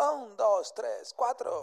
Un, dos, tres, cuatro.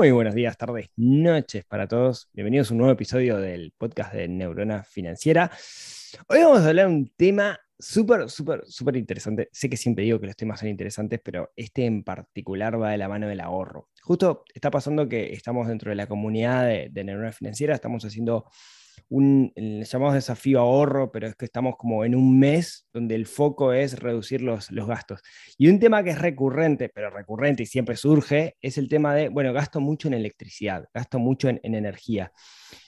Muy buenos días, tardes, noches para todos. Bienvenidos a un nuevo episodio del podcast de Neurona Financiera. Hoy vamos a hablar de un tema súper, súper, súper interesante. Sé que siempre digo que los temas son interesantes, pero este en particular va de la mano del ahorro. Justo está pasando que estamos dentro de la comunidad de, de Neurona Financiera, estamos haciendo un, le llamamos desafío ahorro, pero es que estamos como en un mes donde el foco es reducir los, los gastos. Y un tema que es recurrente, pero recurrente y siempre surge, es el tema de, bueno, gasto mucho en electricidad, gasto mucho en, en energía.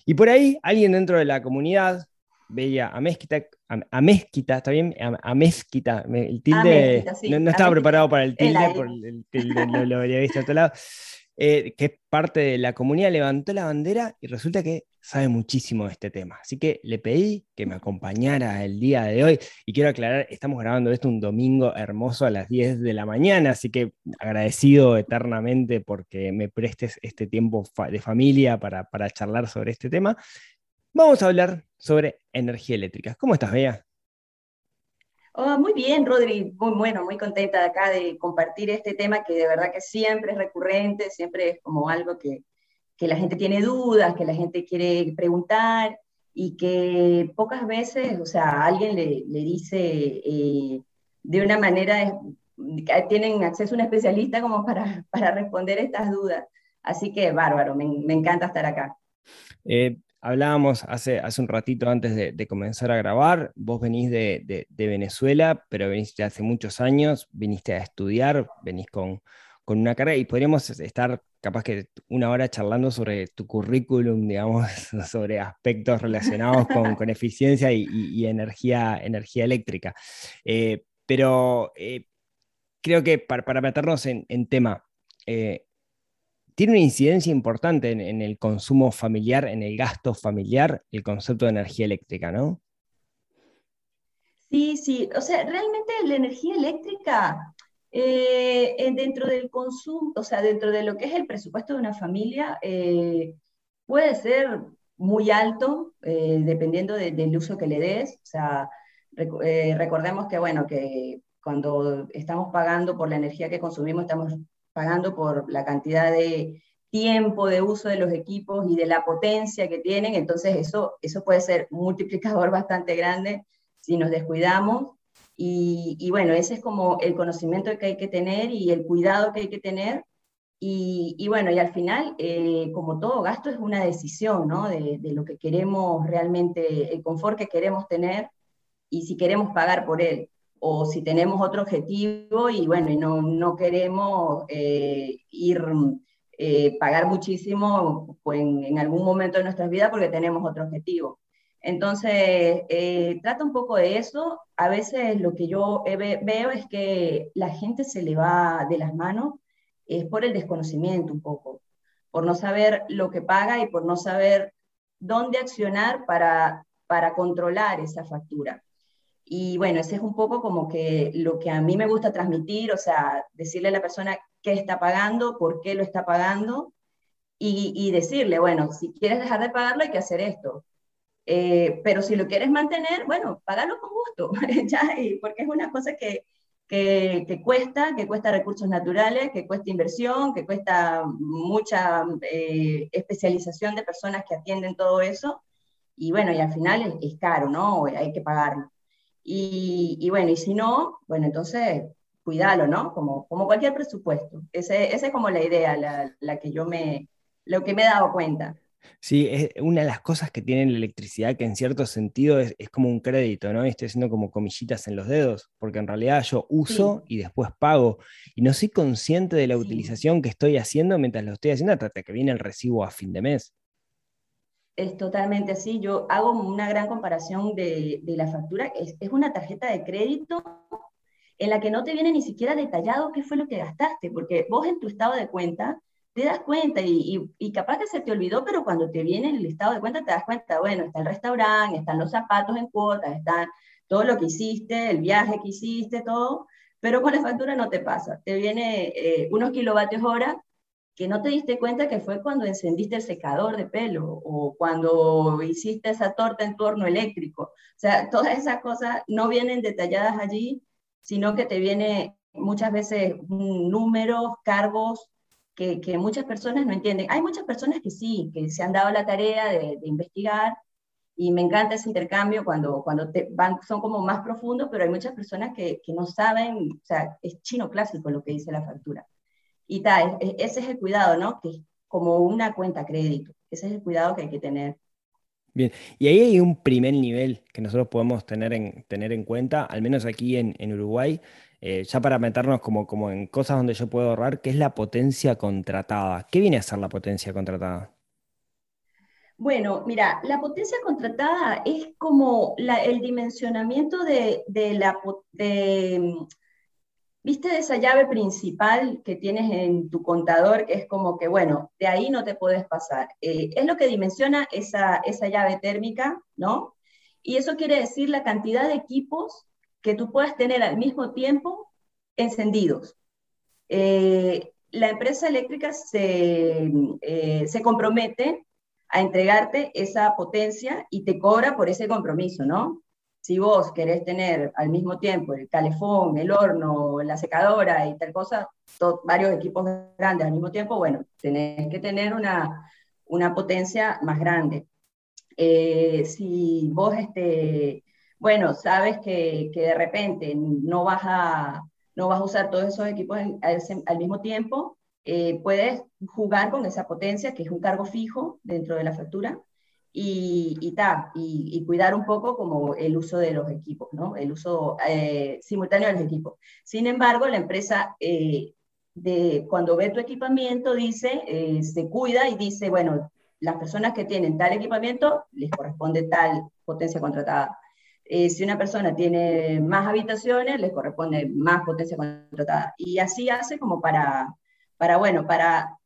Y por ahí alguien dentro de la comunidad veía a Mezquita, a, a Mezquita, ¿está bien? A, a Mezquita, el tilde, Mezquita, sí, no, no, estaba preparado para el tilde, ahí. por el tilde lo, lo habría visto a otro lado, eh, que es parte de la comunidad, levantó la bandera y resulta que sabe muchísimo de este tema. Así que le pedí que me acompañara el día de hoy y quiero aclarar, estamos grabando esto un domingo hermoso a las 10 de la mañana, así que agradecido eternamente porque me prestes este tiempo de familia para, para charlar sobre este tema. Vamos a hablar sobre energía eléctrica. ¿Cómo estás, Bea? Oh, muy bien, Rodri, muy bueno, muy contenta de acá de compartir este tema que de verdad que siempre es recurrente, siempre es como algo que, que la gente tiene dudas, que la gente quiere preguntar y que pocas veces, o sea, alguien le, le dice eh, de una manera, que tienen acceso a un especialista como para, para responder estas dudas. Así que bárbaro, me, me encanta estar acá. Eh, hablábamos hace, hace un ratito antes de, de comenzar a grabar, vos venís de, de- de Venezuela, pero veniste hace muchos años, viniste a estudiar, venís con, con una carrera y podríamos estar capaz que una hora charlando sobre tu currículum, digamos, sobre aspectos relacionados con, con eficiencia y, y- y energía, energía eléctrica. Eh, pero eh, creo que para, para meternos en, en tema, eh, tiene una incidencia importante en, el consumo familiar, en el gasto familiar, el concepto de energía eléctrica, ¿no? Sí, sí, o sea, realmente la energía eléctrica eh, en- dentro del consumo, o sea, dentro de lo que es el presupuesto de una familia, eh, puede ser muy alto, eh, dependiendo de- del uso que le des. O sea, recordemos que, bueno, que cuando estamos pagando por la energía que consumimos, estamos pagando por la cantidad de tiempo de uso de los equipos y de la potencia que tienen, entonces eso, eso puede ser un multiplicador bastante grande si nos descuidamos. Y, y bueno, ese es como el conocimiento que hay que tener y el cuidado que hay que tener. Y, y bueno, y al final, eh, como todo gasto, es una decisión, ¿no? De, de lo que queremos realmente, el confort que queremos tener y si queremos pagar por él o si tenemos otro objetivo y bueno, y no, no queremos eh, ir, eh, pagar muchísimo pues, en, en algún momento de nuestras vidas porque tenemos otro objetivo. Entonces, eh, trata un poco de eso. A veces lo que yo ve- veo es que la gente se le va de las manos, es por el desconocimiento un poco, por no saber lo que paga y por no saber dónde accionar para, para controlar esa factura. Y bueno, ese es un poco como que lo que a mí me gusta transmitir, o sea, decirle a la persona qué está pagando, por qué lo está pagando, y, y decirle, bueno, si quieres dejar de pagarlo hay que hacer esto. Eh, pero si lo quieres mantener, bueno, págalo con gusto, ya, y porque es una cosa que, que, que cuesta, que cuesta recursos naturales, que cuesta inversión, que cuesta mucha eh, especialización de personas que atienden todo eso, y bueno, y al final es, es caro, ¿no? Hay que pagarlo. Y, y, bueno, y si no, bueno, entonces cuídalo, ¿no? Como, como cualquier presupuesto. Ese, esa es como la idea, la, la que yo me, lo que me he dado cuenta. Sí, es una de las cosas que tiene la electricidad que en cierto sentido es, es como un crédito, ¿no? Y estoy haciendo como comillitas en los dedos, porque en realidad yo uso y después pago y no soy consciente de la Sí. utilización que estoy haciendo mientras lo estoy haciendo hasta que viene el recibo a fin de mes. Es totalmente así. Yo hago una gran comparación de, de la factura. Es, es, una tarjeta de crédito en la que no te viene ni siquiera detallado qué fue lo que gastaste, porque vos en tu estado de cuenta te das cuenta y, y, capaz que se te olvidó, pero cuando te viene el estado de cuenta te das cuenta, bueno, está el restaurante, están los zapatos en cuotas, está todo lo que hiciste, el viaje que hiciste, todo, pero con la factura no te pasa. Te viene eh, unos kilovatios hora que no te diste cuenta que fue cuando encendiste el secador de pelo o cuando hiciste esa torta en torno eléctrico. O sea, todas esas cosas no vienen detalladas allí, sino que te viene muchas veces números, cargos que, que, muchas personas no entienden. Hay muchas personas que sí, que se han dado la tarea de, investigar y me encanta ese intercambio cuando, cuando son como más profundos, pero hay muchas personas que, que no saben, o sea, es chino clásico lo que dice la factura. Y tal, ese es el cuidado, ¿no? Que es como una cuenta crédito, ese es el cuidado que hay que tener. Bien, y ahí hay un primer nivel que nosotros podemos tener en, tener en cuenta, al menos aquí en, en Uruguay, eh, ya para meternos como, como en cosas donde yo puedo ahorrar, que es la potencia contratada. ¿Qué viene a ser la potencia contratada? Bueno, mira, la potencia contratada es como la, el dimensionamiento de, de la, de, ¿Viste esa llave principal que tienes en tu contador, es como que, bueno, de ahí no te puedes pasar? Eh, es lo que dimensiona esa, esa llave térmica, ¿no? Y eso quiere decir la cantidad de equipos que tú puedas tener al mismo tiempo encendidos. Eh, la empresa eléctrica se, eh, se compromete a entregarte esa potencia y te cobra por ese compromiso, ¿no? Si vos querés tener al mismo tiempo el calefón, el horno, la secadora y tal cosa, varios equipos grandes al mismo tiempo, bueno, tenés que tener una, una potencia más grande. Eh, si vos, este, bueno, sabes que, que, de repente no vas, a, no vas a usar todos esos equipos al, mismo tiempo, eh, puedes jugar con esa potencia, que es un cargo fijo dentro de la factura, y, y, y, cuidar un poco como el uso de los equipos, ¿no? el uso eh, simultáneo de los equipos. Sin embargo, la empresa, eh, de, cuando ve tu equipamiento, dice, eh, se cuida y dice, bueno, las personas que tienen tal equipamiento les corresponde tal potencia contratada. si una persona tiene más habitaciones, les corresponde más potencia contratada. Y así hace como para, para bueno, para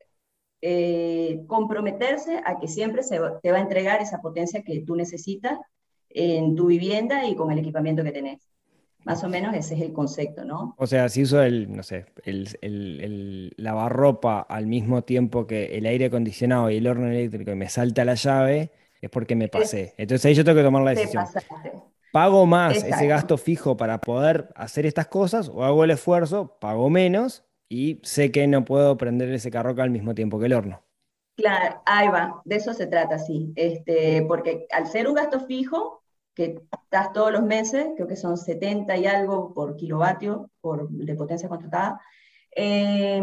eh, comprometerse a que siempre se te va a entregar esa potencia que tú necesitas en tu vivienda y con el equipamiento que tenés. Más o menos ese es el concepto, ¿no? O sea, si uso el, no sé, el, el, el, lavarropa al mismo tiempo que el aire acondicionado y el horno eléctrico y me salta la llave, es porque me pasé. Entonces ahí yo tengo que tomar la decisión. ¿Pago más Exacto. ese gasto fijo para poder hacer estas cosas o hago el esfuerzo, pago menos y sé que no puedo prender ese carroca al mismo tiempo que el horno. Claro, ahí va, de eso se trata, sí. Este, porque al ser un gasto fijo, que estás todos los meses, creo que son 70 y algo por kilovatio por, de potencia contratada, eh,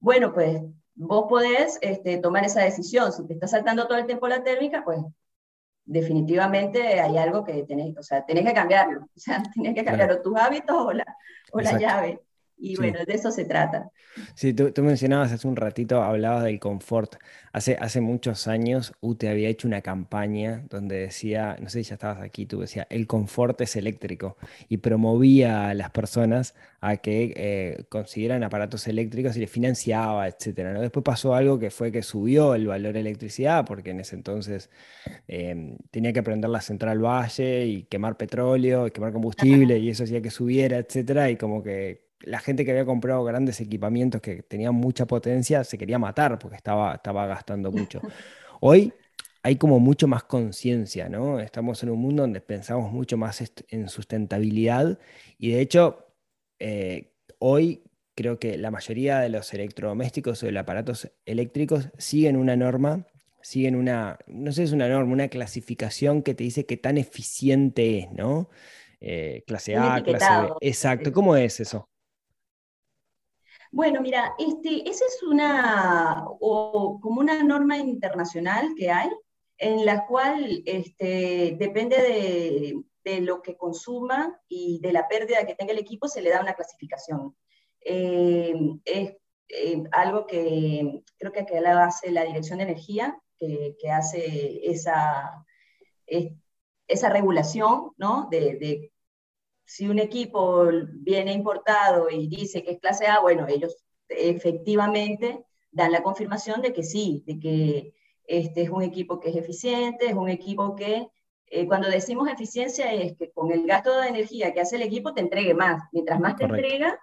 bueno, pues vos podés este, tomar esa decisión. Si te está saltando todo el tiempo la térmica, pues definitivamente hay algo que tenés, o sea, tenés que cambiarlo. O sea, tenés que cambiar claro. o tus hábitos o la, o la llave. Y bueno, sí. de eso se trata. Sí, tú, tú, mencionabas hace un ratito, hablabas del confort. Hace, hace muchos años UTE había hecho una campaña donde decía, no sé si ya estabas aquí, tú decía, el confort es eléctrico y promovía a las personas a que eh, consiguieran aparatos eléctricos y les financiaba, etcétera. ¿no? Después pasó algo que fue que subió el valor de electricidad porque en ese entonces eh, tenía que prender la central valle y quemar petróleo y quemar combustible y eso hacía que subiera, etcétera, y como que la gente que había comprado grandes equipamientos que tenían mucha potencia se quería matar porque estaba, estaba gastando mucho. Hoy hay como mucho más conciencia, ¿no? Estamos en un mundo donde pensamos mucho más en sustentabilidad y de hecho eh, hoy creo que la mayoría de los electrodomésticos o de los aparatos eléctricos siguen una norma, siguen una, no sé si es una norma, una clasificación que te dice qué tan eficiente es, ¿no? Eh, clase A, clase B. Exacto, ¿cómo es eso? Bueno, mira, este, esa es una, o, como una norma internacional que hay, en la cual este, depende de, de, lo que consuma y de la pérdida que tenga el equipo, se le da una clasificación. Eh, es eh, algo que creo que aquí la hace la Dirección de Energía, que, que hace esa, esa regulación, ¿no? De, si un equipo viene importado y dice que es clase A, bueno, ellos efectivamente dan la confirmación de que sí, de que este es un equipo que es eficiente, es un equipo que, eh, cuando decimos eficiencia es que con el gasto de energía que hace el equipo te entregue más. Mientras más te entrega,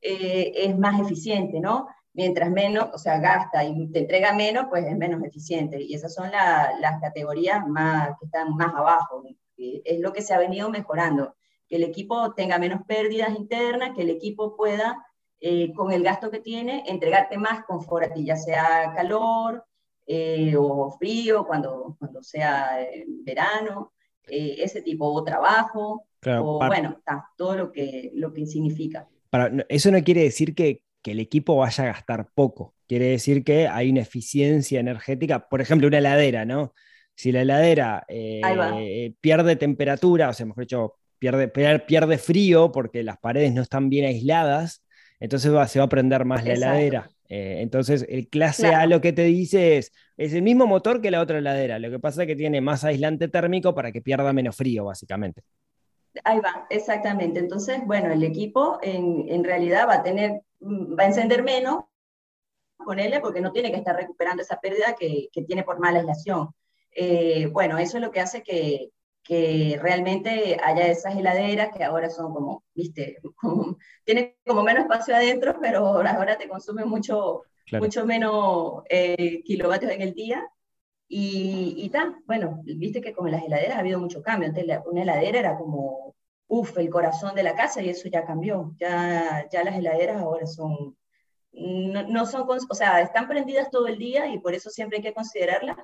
eh, es más eficiente, ¿no? Mientras menos, o sea, gasta y te entrega menos, pues es menos eficiente. Y esas son las categorías más, que están más abajo. Es lo que se ha venido mejorando. Que el equipo tenga menos pérdidas internas, que el equipo pueda, eh, con el gasto que tiene, entregarte más confort a ti, ya sea calor, eh, o frío, cuando, cuando sea verano, eh, ese tipo, o trabajo, o bueno, está, todo lo que, lo que significa. Para, eso no quiere decir que, que, el equipo vaya a gastar poco, quiere decir que hay una eficiencia energética, por ejemplo, una heladera, ¿no? Si la heladera eh, pierde temperatura, o sea, mejor dicho, pierde, pierde frío porque las paredes no están bien aisladas, entonces se va a prender más la heladera. Eh, entonces, el clase A lo que te dice es, es el mismo motor que la otra heladera, lo que pasa es que tiene más aislante térmico para que pierda menos frío, básicamente. Ahí va, exactamente. Entonces, bueno, el equipo en, realidad va a tener, va a encender menos, ponerle, porque no tiene que estar recuperando esa pérdida que, tiene por mala aislación. Eh, bueno, eso es lo que hace que, que realmente haya esas heladeras que ahora son como, viste, como, tienen como menos espacio adentro, pero ahora te consumen mucho, mucho menos eh, kilovatios en el día. Y, y bueno, viste que con las heladeras ha habido mucho cambio. Antes una heladera era como, uff, el corazón de la casa y eso ya cambió. Ya, ya las heladeras ahora son, no, no son, o sea, están prendidas todo el día y por eso siempre hay que considerarlas,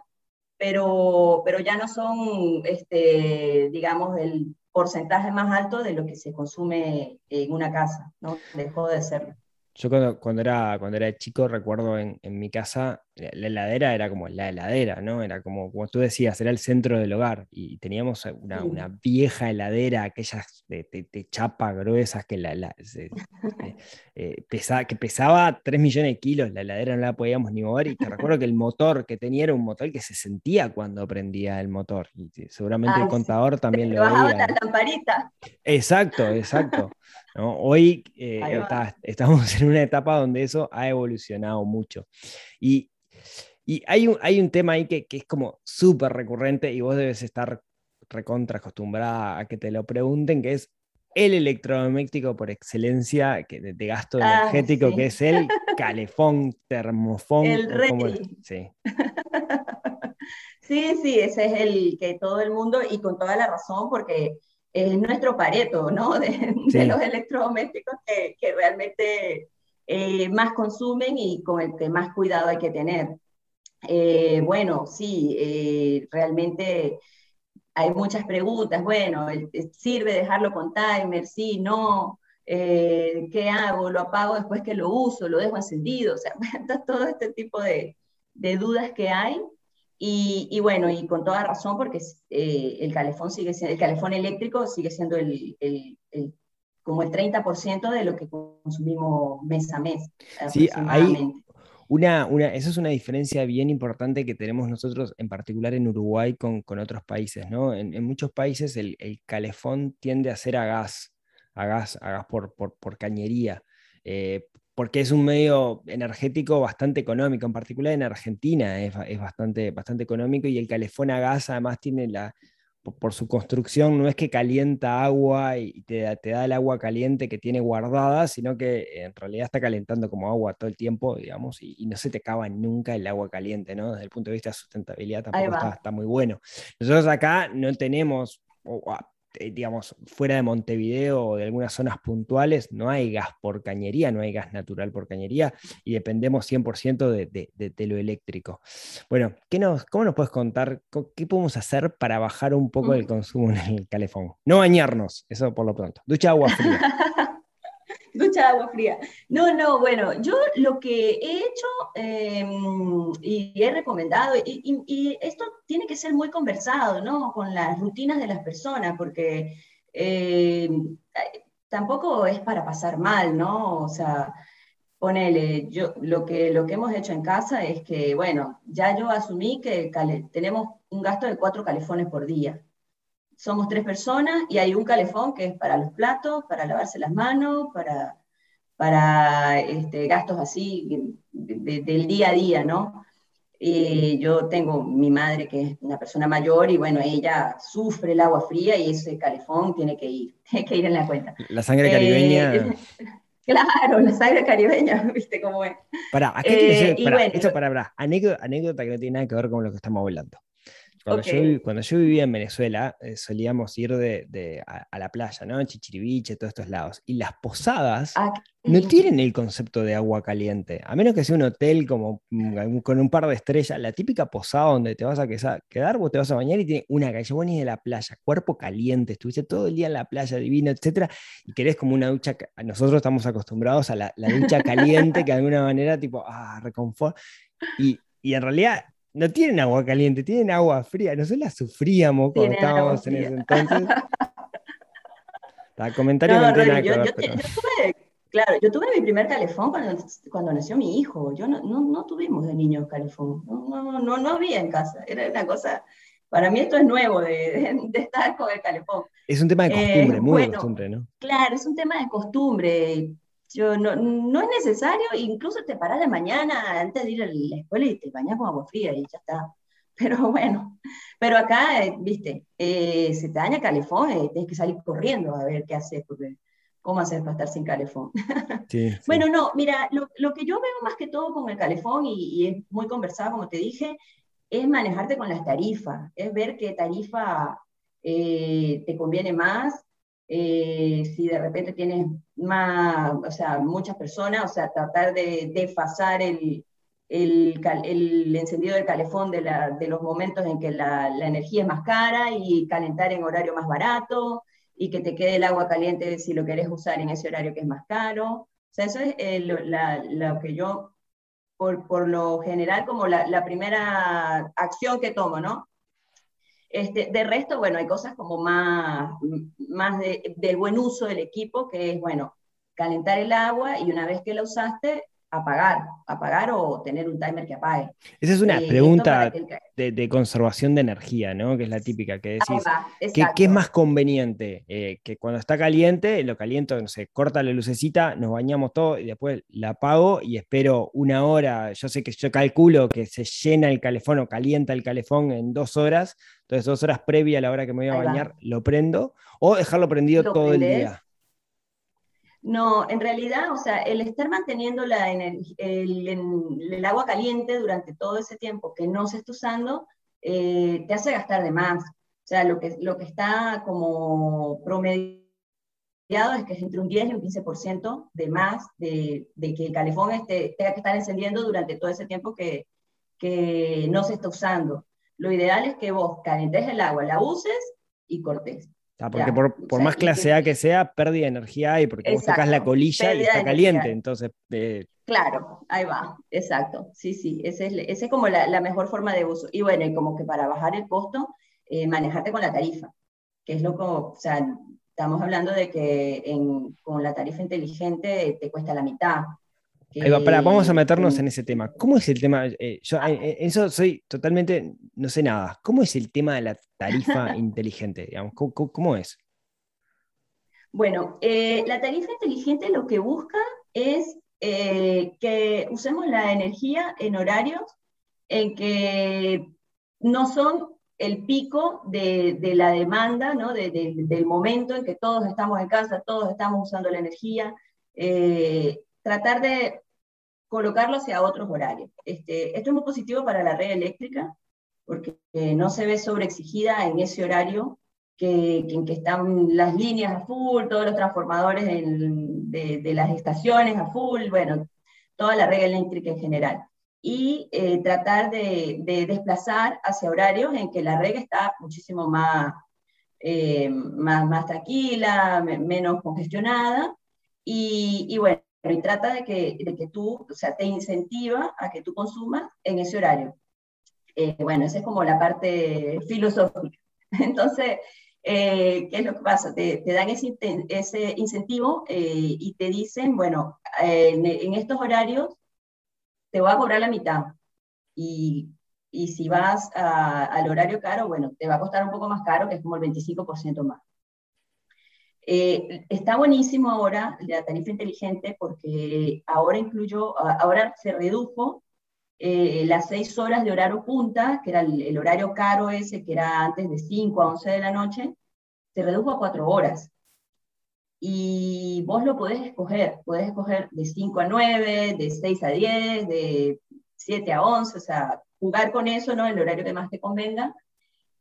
pero, pero ya no son, este, digamos, el porcentaje más alto de lo que se consume en una casa, ¿no? Dejó de serlo. Yo cuando, cuando, era, cuando era chico recuerdo en, en, mi casa, la heladera era como la heladera, ¿no? Era como, como tú decías, era el centro del hogar y teníamos una, una vieja heladera, aquellas de, de, chapa gruesas que, la, la eh, eh, pesaba, que pesaba 3 millones de kilos, la heladera no la podíamos ni mover y te recuerdo que el motor que tenía era un motor que se sentía cuando prendía el motor y seguramente el contador también lo veía. La lamparita. Exacto, exacto. Hoy eh, estamos en una etapa donde eso ha evolucionado mucho. Y, hay, un, hay un tema ahí que, es como súper recurrente y vos debes estar recontra acostumbrada a que te lo pregunten, que es el electrodoméstico por excelencia que de, gasto ah, energético, que es el calefón, termofón. El rey. Sí. sí, sí, ese es el que todo el mundo, y con toda la razón, porque es nuestro pareto, ¿no? De, los electrodomésticos que, que realmente eh, más consumen y con el que más cuidado hay que tener. Eh, bueno, sí, eh, realmente hay muchas preguntas. Bueno, ¿sirve dejarlo con timer? Sí, no. ¿Qué hago? ¿Lo apago después que lo uso? ¿Lo dejo encendido? O sea, todo este tipo de, de dudas que hay. Y, bueno, y con toda razón, porque eh, el calefón sigue siendo, el calefón eléctrico sigue siendo el, el, como el 30% de lo que consumimos mes a mes. Sí, hay una, una, esa es una diferencia bien importante que tenemos nosotros, en particular en Uruguay, con, con otros países. ¿no? En, en muchos países el, el, calefón tiende a ser a gas, a gas, a gas por, por, por cañería. Eh, porque es un medio energético bastante económico, en particular en Argentina es, bastante, bastante económico y el calefón a gas además tiene la, por, su construcción, no es que calienta agua y te, da el agua caliente que tiene guardada, sino que en realidad está calentando como agua todo el tiempo, digamos, y, no se te acaba nunca el agua caliente, ¿no? Desde el punto de vista de sustentabilidad tampoco está, está, muy bueno. Nosotros acá no tenemos, digamos, fuera de Montevideo o de algunas zonas puntuales, no hay gas por cañería, no hay gas natural por cañería y dependemos 100% de, de, lo eléctrico. Bueno, ¿qué nos, ¿cómo nos puedes contar? ¿Qué podemos hacer para bajar un poco el consumo en el calefón? No bañarnos, eso por lo pronto. Ducha agua fría. ducha de agua fría. No, no, bueno, yo lo que he hecho em, y he recomendado, y, esto tiene que ser muy conversado, ¿no? Con las rutinas de las personas, porque em, tampoco es para pasar mal, ¿no? O sea, ponele, yo, lo, que, lo que hemos hecho en casa es que, bueno, ya yo asumí que tenemos un gasto de cuatro calefones por día. Somos tres personas y hay un calefón que es para los platos, para lavarse las manos, para, para este, gastos así del día a día, ¿no? Eh, yo tengo mi madre que es una persona mayor y bueno, ella sufre el agua fría y ese calefón tiene que ir, tiene que ir en la cuenta. La sangre caribeña. Eh, claro, la sangre caribeña, viste cómo es. Para, eh, para, esto para, anécdota, anécdota que no tiene nada que ver con lo que estamos hablando. Cuando, yo, vivía en Venezuela, eh, solíamos ir de, a, la playa, ¿no? Chichiriviche, todos estos lados. Y las posadas ah, no tienen el concepto de agua caliente. A menos que sea un hotel como mm, con un par de estrellas, la típica posada donde te vas a quedar, vos te vas a bañar y tiene una calle bonita de la playa, cuerpo caliente, estuviste todo el día en la playa, divino, etcétera, y querés como una ducha. Nosotros estamos acostumbrados a la, ducha caliente, que de alguna manera, tipo, ah, reconfort. Y, y en realidad no tienen agua caliente, tienen agua fría. Nosotros la sufríamos cuando estábamos en ese entonces. El comentario no, no yo, yo, tuve, claro, yo tuve mi primer calefón cuando, cuando nació mi hijo. Yo no, no, no tuvimos de niños calefón. No, no, no, había en casa. Era una cosa. Para mí esto es nuevo de, de, estar con el calefón. Es un tema de costumbre, eh, muy de costumbre, ¿no? Claro, es un tema de costumbre. Yo, no, no, es necesario, incluso te paras de mañana antes de ir a la escuela y te bañas con agua fría y ya está. Pero bueno, pero acá, eh, viste, eh, se te daña el calefón, eh, tienes que salir corriendo a ver qué haces, porque cómo hacer para estar sin calefón. Bueno, no, mira, lo, lo, que yo veo más que todo con el calefón, y, y, es muy conversado, como te dije, es manejarte con las tarifas, es ver qué tarifa te conviene más, eh, si de repente tienes más, o sea, muchas personas, o sea, tratar de desfasar el, el, el, encendido del calefón de, la, de, los momentos en que la, la, energía es más cara y calentar en horario más barato y que te quede el agua caliente si lo querés usar en ese horario que es más caro. O sea, eso es eh, lo, la, lo, que yo, por, por lo general, como la, primera acción que tomo, ¿no? Este, de resto, bueno, hay cosas como más, más de, del buen uso del equipo, que es, bueno, calentar el agua y una vez que la usaste, apagar, apagar o tener un timer que apague. Esa es una eh, pregunta de, conservación de energía, ¿no? Que es la típica que decís. ¿qué, es más conveniente? Eh, que cuando está caliente, lo caliento, no sé, corta la lucecita, nos bañamos todo y después la apago y espero una hora. Yo sé que yo calculo que se llena el calefón o calienta el calefón en dos horas, entonces dos horas previa a la hora que me voy a bañar, lo prendo, o dejarlo prendido todo el día. No, en realidad, o sea, el estar manteniendo la el, el, agua caliente durante todo ese tiempo que no se está usando, eh, te hace gastar de más. O sea, lo que, lo que está como promediado es que es entre un 10 y un 15% de más de, de, que el calefón este, tenga que estar encendiendo durante todo ese tiempo que, que no se está usando. Lo ideal es que vos calentes el agua, la uses y cortes. Ah, porque por, más clase A que sea, pérdida de energía hay, porque vos tocas la colilla y está caliente, entonces... Claro, ahí va, exacto, sí, sí, esa es, ese es como la, mejor forma de uso. Y bueno, y como que para bajar el costo, eh, manejarte con la tarifa, que es lo que, o sea, estamos hablando de que con la tarifa inteligente te cuesta la mitad, vamos a meternos en ese tema. ¿Cómo es el tema? Eh, yo en eh, eh, eso soy totalmente, no sé nada. ¿Cómo es el tema de la tarifa inteligente? Digamos? ¿Cómo, es? Bueno, la tarifa inteligente lo que busca es que usemos la energía en horarios en que no son el pico de, la demanda, ¿no? del momento en que todos estamos en casa, todos estamos usando la energía. Tratar de colocarlo hacia otros horarios. Este, esto es muy positivo para la red eléctrica, porque no se ve sobreexigida en ese horario que, en que están las líneas a full, todos los transformadores de, las estaciones a full, bueno, toda la red eléctrica en general. Y eh, tratar de, desplazar hacia horarios en que la red está muchísimo más, eh, más, más tranquila, menos congestionada. Y, y bueno, y trata de que, de que tú, o sea, te incentiva a que tú consumas en ese horario. Eh, bueno, esa es como la parte filosófica. Entonces, Eh, ¿Qué es lo que pasa? Te, dan ese, ese incentivo eh, y te dicen, bueno, en, estos horarios te voy a cobrar la mitad. Y, y si vas al horario caro, bueno, te va a costar un poco más caro, que es como el 25% más. Eh, está buenísimo ahora la tarifa inteligente porque ahora incluyó, ahora se redujo eh, las seis horas de horario punta, que era el, horario caro ese, que era antes de 5 a 11 de la noche, se redujo a cuatro horas. Y vos lo podés escoger, podés escoger de 5 a 9, de 6 a 10, de 7 a 11, o sea, jugar con eso, ¿no? El horario que más te convenga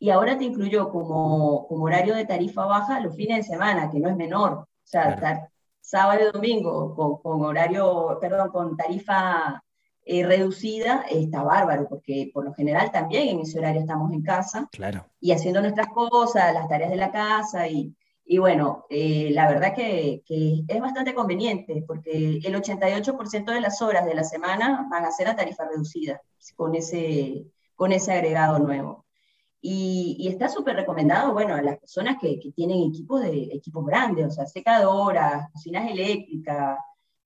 y ahora te incluyó como, como horario de tarifa baja los fines de semana, que no es menor. O sea, estar sábado y domingo con, con, horario, perdón, con tarifa eh, reducida está bárbaro, porque por lo general también en ese horario estamos en casa claro. y haciendo nuestras cosas, las tareas de la casa y, y bueno, eh, la verdad que, que, es bastante conveniente porque el 88% de las horas de la semana van a ser a tarifa reducida con ese, con ese agregado nuevo. Y, está súper recomendado, bueno, a las personas que, que, tienen equipos, de, equipos grandes, o sea, secadoras, cocinas eléctricas,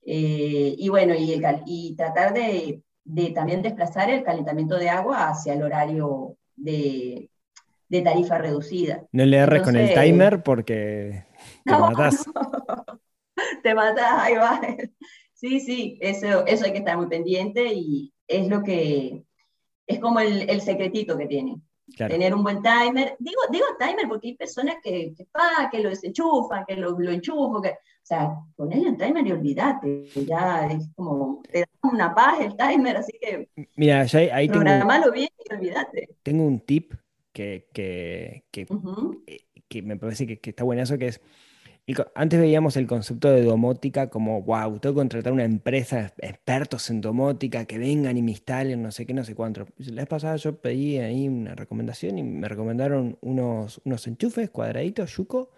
eh, y bueno, y, y tratar de, de, también desplazar el calentamiento de agua hacia el horario de, de tarifa reducida. No le erres con el timer porque te no, matás. te matás, ahí va. Sí, sí, eso, eso hay que estar muy pendiente y es lo que, es como el, el secretito que tiene. Tener un buen timer. Digo, digo timer porque hay personas que, que, que lo desenchufan, que lo, lo enchufan. Que, o sea, ponerle un timer y olvídate. Ya es como, te da una paz el timer, así que. Mira, ya ahí tengo. bien y olvídate. Tengo un tip que, que, que, eh, que me parece que, que está buenazo, que es antes veíamos el concepto de domótica como, wow, tengo que contratar una empresa, expertos en domótica, que vengan y me instalen, no sé qué, no sé cuánto. La vez pasada yo pedí ahí una recomendación y me recomendaron unos, unos enchufes cuadraditos, Yuko,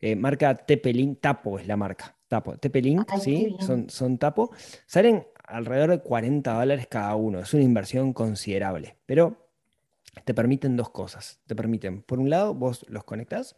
eh, marca Tepelin, Tapo es la marca, Tapo, Tepelin, sí, son, son Tapo. Salen alrededor de 40 dólares cada uno, es una inversión considerable, pero te permiten dos cosas. Te permiten, por un lado, vos los conectás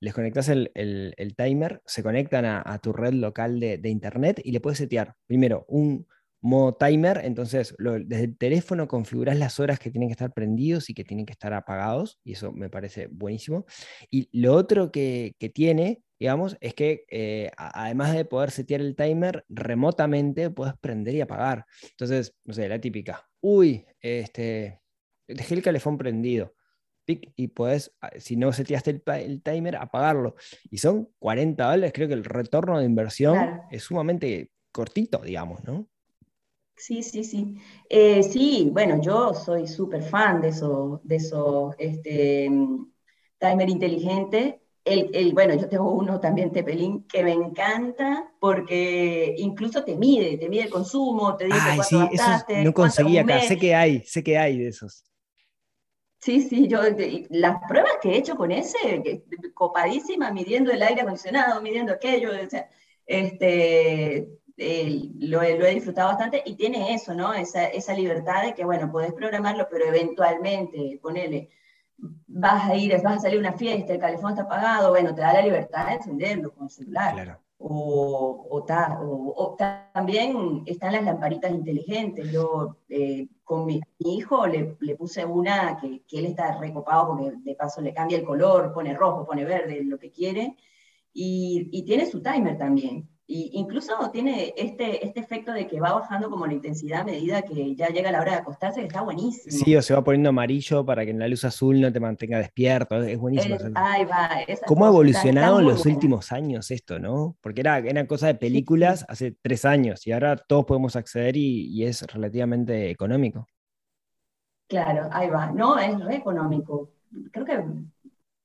les conectas el, timer, se conectan a, tu red local de, internet y le puedes setear primero un modo timer, entonces desde el teléfono configuras las horas que tienen que estar prendidos y que tienen que estar apagados, y eso me parece buenísimo. Y lo otro que, tiene, digamos, es que eh, además de poder setear el timer remotamente, puedes prender y apagar. Entonces, no sé, la típica, uy, este, dejé el calefón prendido y puedes, ah, si no seteaste el, el, timer, apagarlo. Y son 40 dólares, creo que el retorno de inversión es sumamente cortito, digamos, ¿no? Sí, sí, sí. Eh, sí, bueno, yo soy súper fan de eso, de eso, este, timer inteligente. El, el, bueno, yo tengo uno también, Tepelín, que me encanta porque incluso te mide, te mide el consumo, te dice Ay, sí, eso no conseguí acá, sé que hay, sé que hay de esos. Sí, sí, yo las pruebas que he hecho con ese, copadísima, midiendo el aire acondicionado, midiendo aquello, este, lo, he disfrutado bastante y tiene eso, ¿no? Esa, esa libertad de que, bueno, podés programarlo, pero eventualmente, ponele, vas a ir, vas a salir a una fiesta, el calefón está apagado, bueno, te da la libertad de encenderlo con el celular. Claro o, también están las lamparitas inteligentes. Yo eh, con mi, hijo le, puse una que, que, él está recopado porque de paso le cambia el color, pone rojo, pone verde, lo que quiere, y tiene su timer también. Y incluso tiene este, este efecto de que va bajando como la intensidad a medida que ya llega la hora de acostarse, que está buenísimo. Sí, o se va poniendo amarillo para que en la luz azul no te mantenga despierto. Es buenísimo. ahí va. ¿Cómo ha evolucionado en los últimos años esto, no? Porque era, era cosa de películas hace tres años y ahora todos podemos acceder y, y es relativamente económico. Claro, ahí va. No, es re económico. Creo que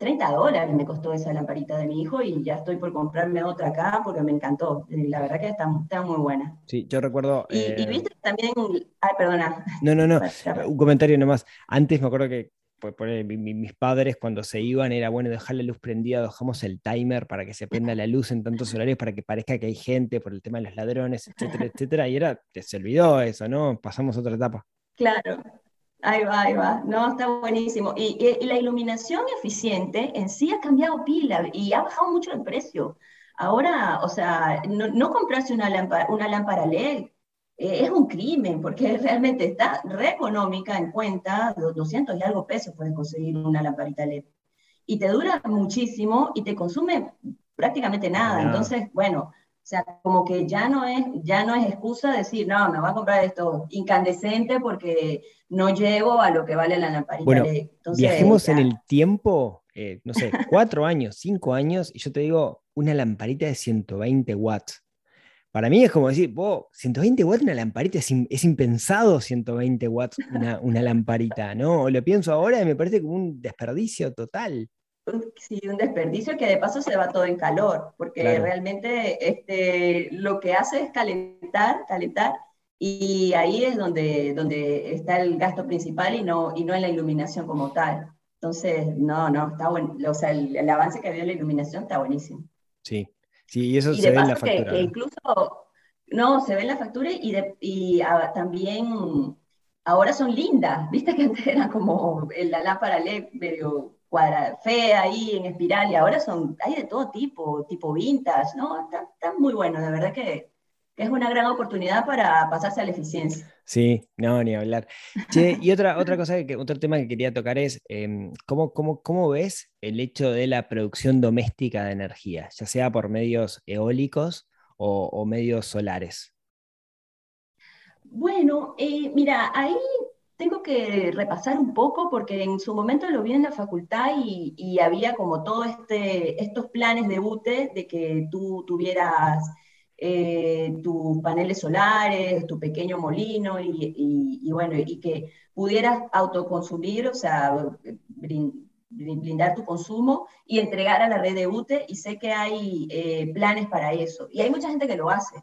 30 dólares me costó esa lamparita de mi hijo y ya estoy por comprarme otra acá porque me encantó. La verdad que está, muy buena. Sí, yo recuerdo... Y, eh, viste también... Ay, perdona. No, no, no. Un comentario nomás. Antes me acuerdo que por, mis padres cuando se iban era bueno dejar la luz prendida, dejamos el timer para que se prenda la luz en tantos horarios para que parezca que hay gente por el tema de los ladrones, etcétera, etcétera. Y era, se olvidó eso, ¿no? Pasamos a otra etapa. Claro, Ahí va, ahí va. No, está buenísimo. Y, la iluminación eficiente en sí ha cambiado pila y ha bajado mucho el precio. Ahora, o sea, no, comprarse una lámpara, una lámpara LED eh, es un crimen porque realmente está re económica en cuenta, 200 y algo pesos puedes conseguir una lamparita LED. Y te dura muchísimo y te consume prácticamente nada. Entonces, bueno, o sea, como que ya no es, ya no es excusa decir, no, me voy a comprar esto incandescente porque no llego a lo que vale la lamparita. Bueno, viajemos en el tiempo, eh, no sé, cuatro años, cinco años, y yo te digo, una lamparita de 120 watts. Para mí es como decir, vos, 120 watts una lamparita, es, impensado 120 watts una, una lamparita, ¿no? Lo pienso ahora y me parece como un desperdicio total sí, un desperdicio que de paso se va todo en calor, porque realmente este, lo que hace es calentar, calentar, y ahí es donde, donde está el gasto principal y no, y no en la iluminación como tal. Entonces, no, no, está bueno, o sea, el, avance que había en la iluminación está buenísimo. Sí, sí, y eso se ve en la factura. Que, incluso, no, se ve en la factura y, de, y ah, también ahora son lindas, viste que antes era como la lámpara LED medio cuadra fea ahí en espiral y ahora son, hay de todo tipo, tipo vintage, ¿no? Está, muy bueno, de verdad que, es una gran oportunidad para pasarse a la eficiencia. Sí, no, ni hablar. Che, y otra, otra cosa, que, otro tema que quería tocar es, em, ¿cómo, cómo, cómo, ves el hecho de la producción doméstica de energía, ya sea por medios eólicos o, medios solares? Bueno, eh, mira, ahí tengo que repasar un poco porque en su momento lo vi en la facultad y, había como todos este, estos planes de UTE de que tú tuvieras eh, tus paneles solares, tu pequeño molino y, bueno, y que pudieras autoconsumir, o sea, blindar tu consumo y entregar a la red de UTE y sé que hay eh, planes para eso y hay mucha gente que lo hace.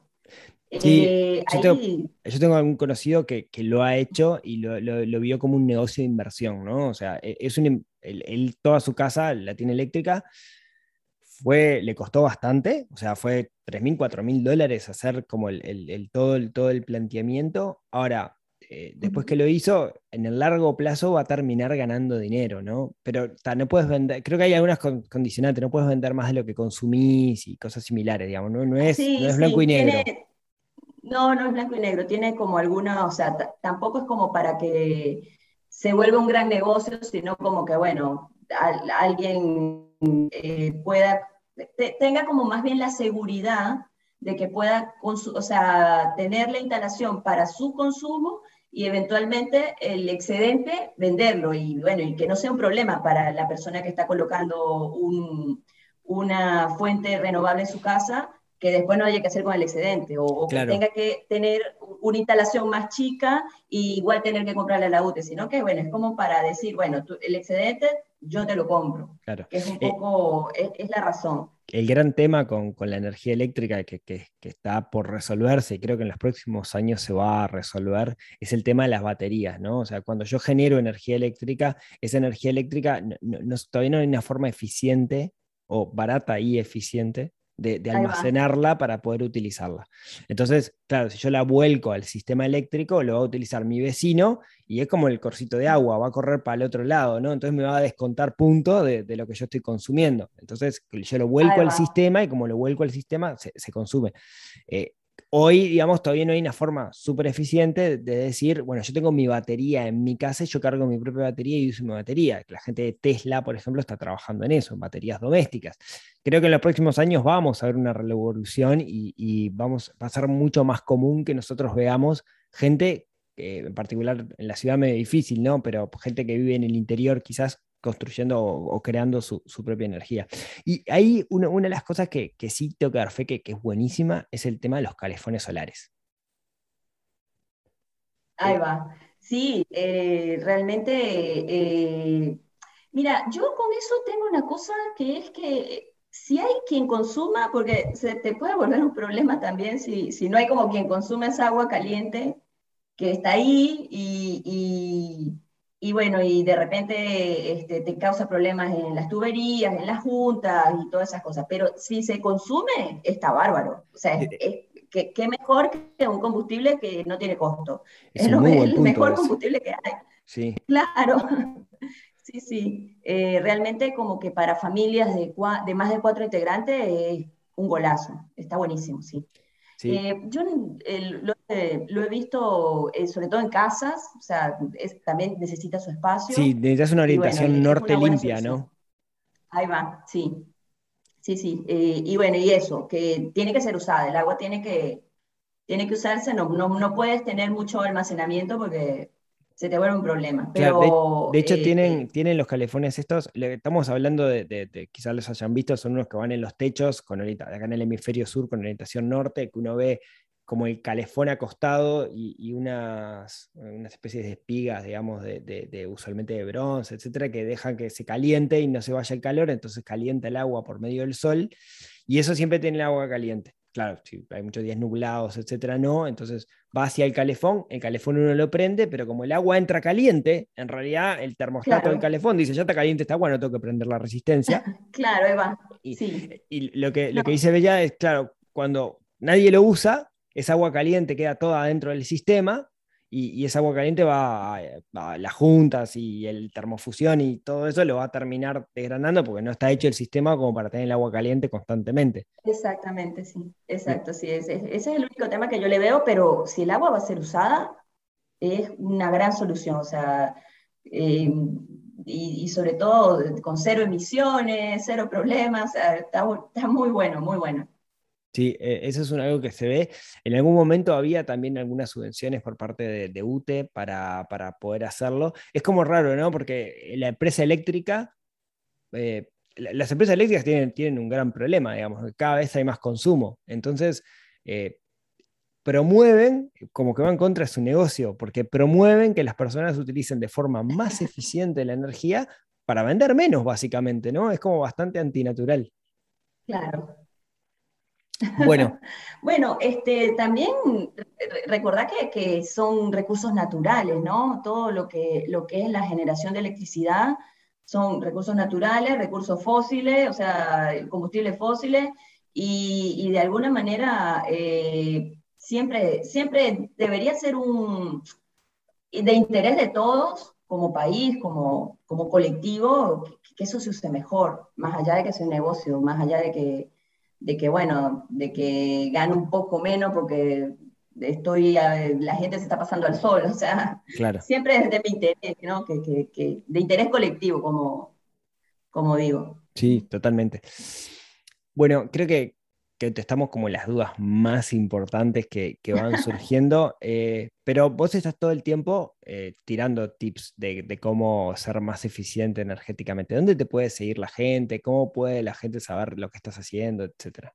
Sí, eh, yo, tengo, algún conocido que, lo ha hecho y lo, vio como un negocio de inversión, ¿no? O sea, e, es un, él, toda su casa la tiene eléctrica, fue, le costó bastante, o sea, fue 3 mil, 4 mil dólares hacer como el, todo, el, todo el planteamiento. Ahora, eh, después que lo hizo, en el largo plazo va a terminar ganando dinero, ¿no? Pero no puedes vender, creo que hay algunas condicionantes, no puedes vender más de lo que consumís y cosas similares, digamos, no, no es, no es blanco y negro. No, no es blanco y negro, tiene como alguna, o sea, tampoco es como para que se vuelva un gran negocio, sino como que, bueno, alguien eh, pueda, tenga como más bien la seguridad de que pueda, o sea, tener la instalación para su consumo y eventualmente el excedente venderlo. Y bueno, y que no sea un problema para la persona que está colocando una fuente renovable en su casa, que después no haya que hacer con el excedente, o, que tenga que tener una instalación más chica y igual tener que comprarle a la UTE, sino que, bueno, es como para decir, bueno, el excedente yo te lo compro. Claro. Que es un eh, poco, es, la razón. El gran tema con, con la energía eléctrica que, que, está por resolverse, y creo que en los próximos años se va a resolver, es el tema de las baterías, ¿no? O sea, cuando yo genero energía eléctrica, esa energía eléctrica no, todavía no hay una forma eficiente o barata y eficiente de, almacenarla para poder utilizarla. Entonces, claro, si yo la vuelco al sistema eléctrico, lo va a utilizar mi vecino y es como el corcito de agua, va a correr para el otro lado, ¿no? Entonces me va a descontar puntos de, lo que yo estoy consumiendo. Entonces, yo lo vuelco al sistema y como lo vuelco al sistema, se, consume. Eh, Hoy, digamos, todavía no hay una forma súper eficiente de decir, bueno, yo tengo mi batería en mi casa yo cargo mi propia batería y uso mi batería. La gente de Tesla, por ejemplo, está trabajando en eso, en baterías domésticas. Creo que en los próximos años vamos a ver una revolución y, vamos, va a ser mucho más común que nosotros veamos gente, en particular en la ciudad medio difícil, ¿no? Pero gente que vive en el interior quizás construyendo o, creando su, propia energía. Y ahí una, de las cosas que, sí tengo que dar fe que, es buenísima es el tema de los calefones solares. Ahí va. Sí, eh, realmente, eh, mira, yo con eso tengo una cosa que es que si hay quien consuma, porque se te puede volver un problema también si, si no hay como quien consume esa agua caliente que está ahí y bueno, y de repente este, te causa problemas en las tuberías, en las juntas y todas esas cosas. Pero si se consume, está bárbaro. O sea, es, que, mejor que un combustible que no tiene costo. Es, el mejor combustible que hay. Sí. Claro. Sí, sí. Eh, realmente como que para familias de, de más de cuatro integrantes es un golazo. Está buenísimo, sí. Eh, yo lo, he visto eh, sobre todo en casas, o sea, también necesita su espacio. Sí, necesitas una orientación norte limpia, ¿no? Ahí va, sí. Sí, sí. y bueno, y eso, que tiene que ser usada, el agua tiene que, tiene que usarse, no, no, no puedes tener mucho almacenamiento porque se te vuelve un problema. Pero, de, hecho, tienen, eh, tienen los calefones estos, estamos hablando de, quizás los hayan visto, son unos que van en los techos, con acá en el hemisferio sur con orientación norte, que uno ve como el calefón acostado y, unas, unas especies de espigas, digamos, de, usualmente de bronce, etcétera, que dejan que se caliente y no se vaya el calor, entonces calienta el agua por medio del sol, y eso siempre tiene el agua caliente claro, si hay muchos días nublados, etcétera, no, entonces va hacia el calefón, el calefón uno lo prende, pero como el agua entra caliente, en realidad el termostato del calefón dice, ya está caliente esta agua, no tengo que prender la resistencia. claro, Eva. Y, sí. y lo, que, lo que dice Bella es, claro, cuando nadie lo usa, esa agua caliente queda toda dentro del sistema y, esa agua caliente va a, las juntas y el termofusión y todo eso lo va a terminar desgranando porque no está hecho el sistema como para tener el agua caliente constantemente. Exactamente, sí, exacto, sí, ese, es el único tema que yo le veo, pero si el agua va a ser usada, es una gran solución, o sea, eh, y, sobre todo con cero emisiones, cero problemas, está, está muy bueno, muy bueno. Sí, e, eso es algo que se ve. En algún momento había también algunas subvenciones por parte de, UTE para, poder hacerlo. Es como raro, ¿no? Porque la empresa eléctrica, eh, las empresas eléctricas tienen, tienen un gran problema, digamos, cada vez hay más consumo. Entonces, eh, promueven, como que van contra su negocio, porque promueven que las personas utilicen de forma más eficiente la energía para vender menos, básicamente, ¿no? Es como bastante antinatural. Claro, bueno. bueno, este, también recordar que, que, son recursos naturales, ¿no? Todo lo que, lo que es la generación de electricidad son recursos naturales, recursos fósiles, o sea, combustibles fósiles, y, de alguna manera eh, siempre, siempre debería ser un de interés de todos como país, como, como colectivo, que, que eso se use mejor, más allá de que sea un negocio, más allá de que de que, bueno, de que gano un poco menos porque estoy, la gente se está pasando al sol, o sea, siempre es de mi interés, ¿no? Que, de interés colectivo, como, como digo. Sí, totalmente. Bueno, creo que que estamos como las dudas más importantes que, van surgiendo, eh, pero vos estás todo el tiempo eh, tirando tips de, cómo ser más eficiente energéticamente. ¿Dónde te puede seguir la gente? ¿Cómo puede la gente saber lo que estás haciendo, etcétera?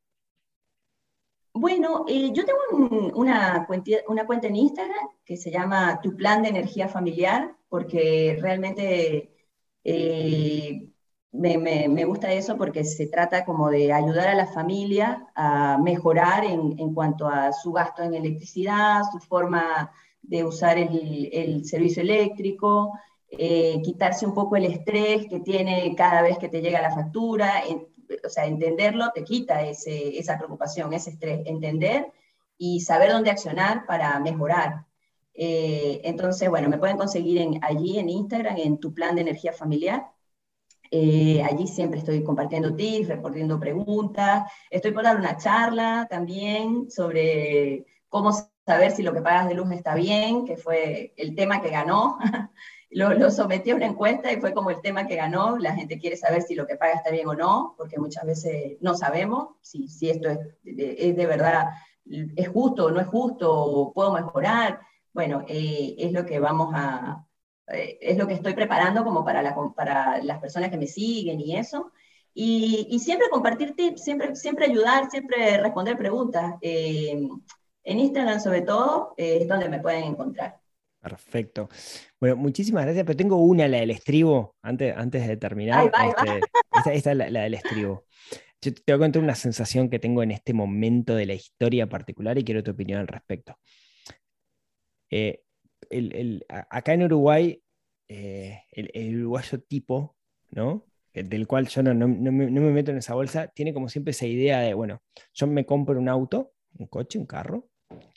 Bueno, eh, yo tengo una, cuenta, una cuenta en Instagram que se llama Tu Plan de Energía Familiar, porque realmente me, gusta eso porque se trata como de ayudar a la familia a mejorar en, cuanto a su gasto en electricidad, su forma de usar el, servicio eléctrico, eh, quitarse un poco el estrés que tiene cada vez que te llega la factura, o sea, entenderlo te quita esa preocupación, ese estrés, entender y saber dónde accionar para mejorar. Eh, entonces, bueno, me pueden conseguir allí en Instagram, en tu plan de energía familiar. Eh, allí siempre estoy compartiendo tips, respondiendo preguntas. Estoy por dar una charla también sobre cómo saber si lo que pagas de luz está bien, que fue el tema que ganó. lo, lo, sometí a una encuesta y fue como el tema que ganó. La gente quiere saber si lo que paga está bien o no, porque muchas veces no sabemos si, si esto es es de verdad, es justo o no es justo, o puedo mejorar. Bueno, eh, es lo que vamos a, eh, es lo que estoy preparando como para, la, para las personas que me siguen y eso. Y, siempre compartir tips, siempre, siempre ayudar, siempre responder preguntas. Eh, en Instagram sobre todo eh, es donde me pueden encontrar. Perfecto. Bueno, muchísimas gracias, pero tengo una, la del estribo, antes, antes de terminar. Este, esta, es la, del estribo. Yo te voy a contar una sensación que tengo en este momento de la historia particular y quiero tu opinión al respecto. Eh, acá en Uruguay, eh, el, uruguayo tipo, ¿no? del cual yo no, me, meto en esa bolsa, tiene como siempre esa idea de, bueno, yo me compro un auto, un coche, un carro,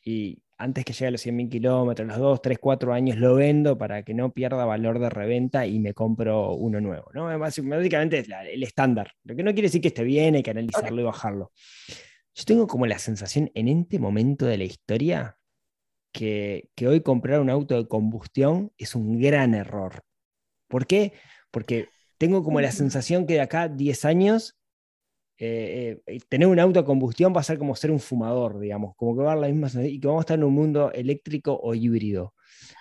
y antes que llegue a los 100.000 kilómetros, los 2, 3, 4 años, lo vendo para que no pierda valor de reventa y me compro uno nuevo. ¿no? Básicamente es el estándar. Lo que no quiere decir que esté bien, hay que analizarlo y bajarlo. Yo tengo como la sensación en este momento de la historia que, que hoy comprar un auto de combustión es un gran error. ¿Por qué? Porque tengo como la sensación que de acá 10 años eh, eh, tener un auto a combustión va a ser como ser un fumador, digamos, como que va a la misma y que vamos a estar en un mundo eléctrico o híbrido.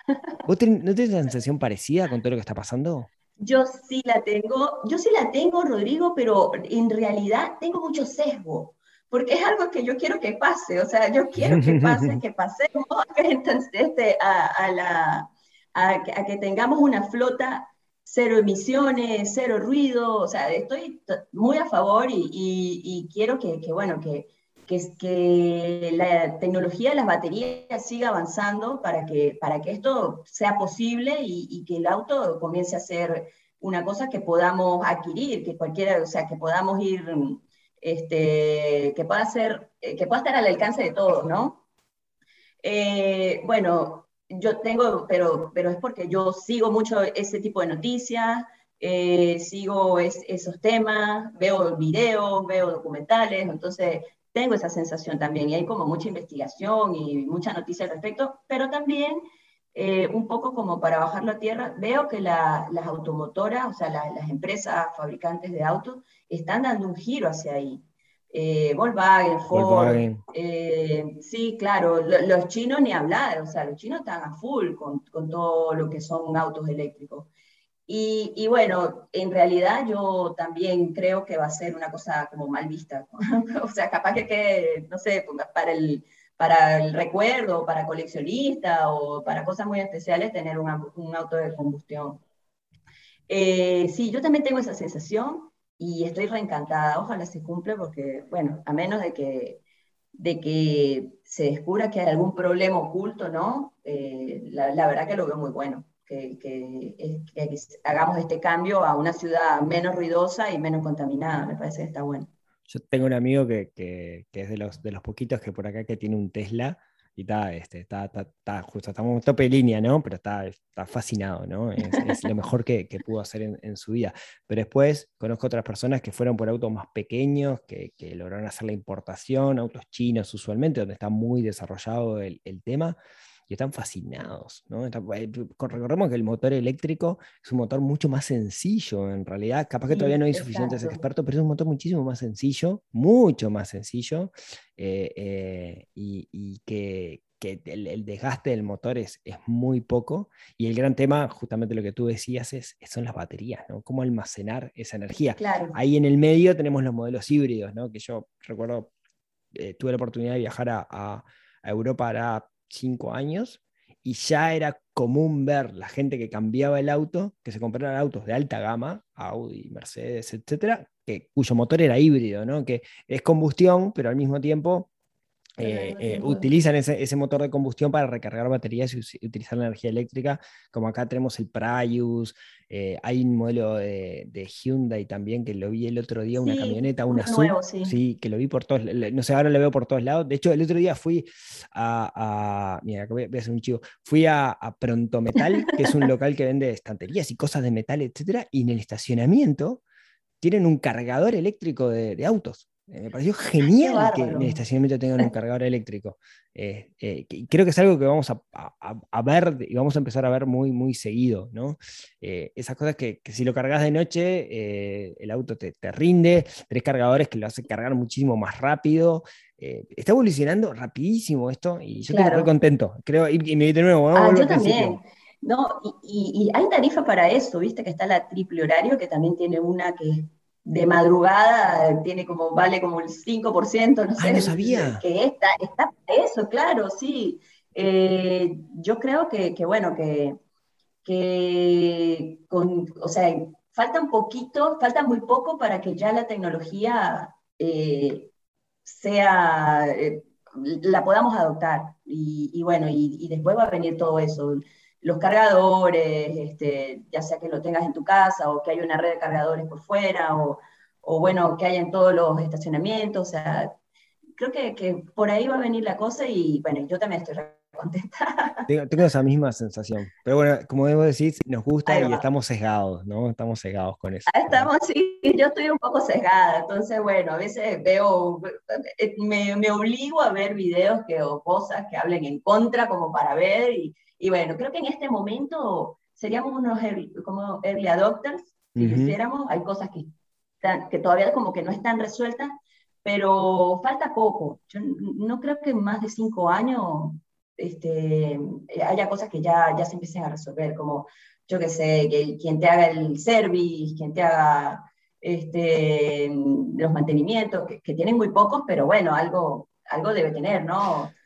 ¿Vos no tenés una sensación parecida con todo lo que está pasando? Yo sí la tengo, yo sí la tengo, Rodrigo, pero en realidad tengo mucho sesgo, porque es algo que yo quiero que pase, o sea, yo quiero que pase, que pasemos este, a, la, a que tengamos una flota cero emisiones, cero ruido, o sea, estoy muy a favor y, quiero que, bueno, que, que, la tecnología de las baterías siga avanzando para que, para que esto sea posible y, que el auto comience a ser una cosa que podamos adquirir, que cualquiera, o sea, que podamos ir, este, que pueda ser, que pueda estar al alcance de todos, ¿no? Eh, bueno, yo tengo, pero, pero es porque yo sigo mucho ese tipo de noticias, eh, sigo esos temas, veo videos, veo documentales, entonces tengo esa sensación también. Y hay como mucha investigación y mucha noticia al respecto, pero también eh, un poco como para bajarlo a tierra, veo que las automotoras, o sea, las empresas fabricantes de autos, están dando un giro hacia ahí eh, Volkswagen, Ford. Eh, sí, claro, los chinos ni hablar, o sea, los chinos están a full con, con todo lo que son autos eléctricos. Y, y, bueno, en realidad yo también creo que va a ser una cosa como mal vista. o sea, capaz que, que, no sé, para el, para el recuerdo, para coleccionista o para cosas muy especiales, tener un, un auto de combustión. Eh, sí, yo también tengo esa sensación y estoy reencantada. Ojalá se cumpla porque, bueno, a menos de que, de que se descubra que hay algún problema oculto, ¿no? Eh, la, verdad que lo veo muy bueno, que, que, hagamos este cambio a una ciudad menos ruidosa y menos contaminada, me parece que está bueno. Yo tengo un amigo que, que, es de los, de los poquitos que por acá que tiene un Tesla y está, este, está, está, justo, estamos en tope de línea, ¿no? Pero está, está fascinado, ¿no? Es, lo mejor que, que, pudo hacer en, en, su vida. Pero después conozco otras personas que fueron por autos más pequeños, que, que lograron hacer la importación, autos chinos usualmente, donde está muy desarrollado el, el tema, y están fascinados. ¿no? Eh, recordemos que el motor eléctrico es un motor mucho más sencillo, en realidad, capaz que todavía no hay suficientes expertos, pero es un motor muchísimo más sencillo, mucho más sencillo, eh, eh, y, que, el, desgaste del motor es, es, muy poco. Y el gran tema, justamente lo que tú decías, es, son las baterías, ¿no? Cómo almacenar esa energía. Ahí en el medio tenemos los modelos híbridos, ¿no? Que yo recuerdo, tuve la oportunidad de viajar a, a, a Europa ahora cinco años y ya era común ver la gente que cambiaba el auto, que se compraban autos de alta gama, Audi, Mercedes, etcétera, que, cuyo motor era híbrido, ¿no? que es combustión, pero al mismo tiempo eh, eh, utilizan ese, motor de combustión para recargar baterías y utilizar la energía eléctrica, como acá tenemos el Prius, eh, hay un modelo de, Hyundai también que lo vi el otro día, una camioneta, una azul, sí. que lo vi por todos, no sé, ahora lo veo por todos lados, de hecho el otro día fui a, mira, voy a hacer un chivo, fui a, Pronto Metal, que es un local que vende estanterías y cosas de metal, etcétera, y en el estacionamiento tienen un cargador eléctrico de autos. Eh, me pareció genial que en el estacionamiento tengan un cargador eléctrico. Eh, eh, creo que es algo que vamos a, ver y vamos a empezar a ver muy, muy seguido, ¿no? esas cosas que, si lo cargas de noche, el auto te, rinde, tres cargadores que lo hacen cargar muchísimo más rápido. está evolucionando rapidísimo esto y yo estoy muy contento. Creo, y, me de nuevo, ah, yo también. No, y, y, hay tarifa para eso, viste que está la triple horario, que también tiene una que de madrugada tiene como, vale como el 5%, no sé. no sabía. Que está, está eso, claro, sí. Eh, yo creo que, bueno, que, que con, o sea, falta un poquito, falta muy poco para que ya la tecnología eh, sea, eh, la podamos adoptar. Y, bueno, y, y, después va a venir todo eso los cargadores, este, ya sea que lo tengas en tu casa o que haya una red de cargadores por fuera, o, o bueno, que haya en todos los estacionamientos, o sea, creo que, que por ahí va a venir la cosa y bueno, yo también estoy contenta. Tengo, tengo esa misma sensación. Pero bueno, como debo decir, nos gusta y estamos sesgados, ¿no? Estamos sesgados con eso. Ahí estamos, sí, yo estoy un poco sesgada, entonces bueno, a veces veo, eh, me, me obligo a ver videos que, o cosas que hablen en contra como para ver y, y bueno, creo que en este momento seríamos unos early, como early adopters, si lo Ujú. hiciéramos, hay cosas que, que todavía como que no están resueltas, pero falta poco. Yo no creo que en más de cinco años este, haya cosas que ya, ya se empiecen a resolver, como yo qué sé, que quien te haga el service, quien te haga este, los mantenimientos, que, que tienen muy pocos, pero bueno, algo, algo debe tener, ¿no?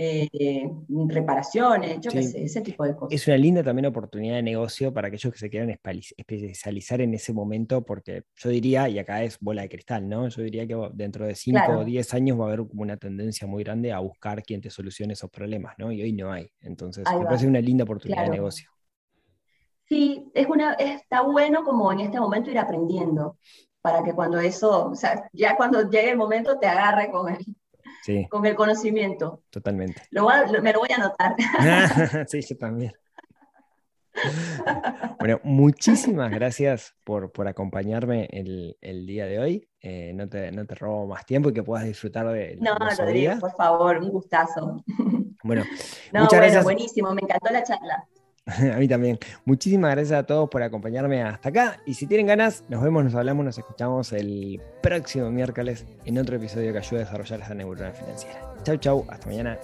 Eh, reparaciones, yo qué sé, ese tipo de cosas. Es una linda también oportunidad de negocio para aquellos que se quieran especializar en ese momento, porque yo diría, y acá es bola de cristal, ¿no? Yo diría que dentro de 5 Claro. o 10 años va a haber como una tendencia muy grande a buscar quien te solucione esos problemas, ¿no? Y hoy no hay. Entonces, Ahí me va. parece una linda oportunidad de negocio. Sí, es una, está bueno como en este momento ir aprendiendo, para que cuando eso, o sea, ya cuando llegue el momento te agarre con el, Sí, con el conocimiento. totalmente. Lo voy a- lo- me lo voy a anotar. sí, yo también. Bueno, muchísimas gracias por, por acompañarme el, el día de hoy. Eh, no, te, no te robo más tiempo y que puedas disfrutar de No, Rodrigo, por favor, un gustazo. Bueno, No, Muchas bueno, gracias. buenísimo, me encantó la charla. a mí también. Muchísimas gracias a todos por acompañarme hasta acá. Y si tienen ganas, nos vemos, nos hablamos, nos escuchamos el próximo miércoles en otro episodio que ayude a desarrollar esa neurona financiera. Chau, chau. Hasta mañana.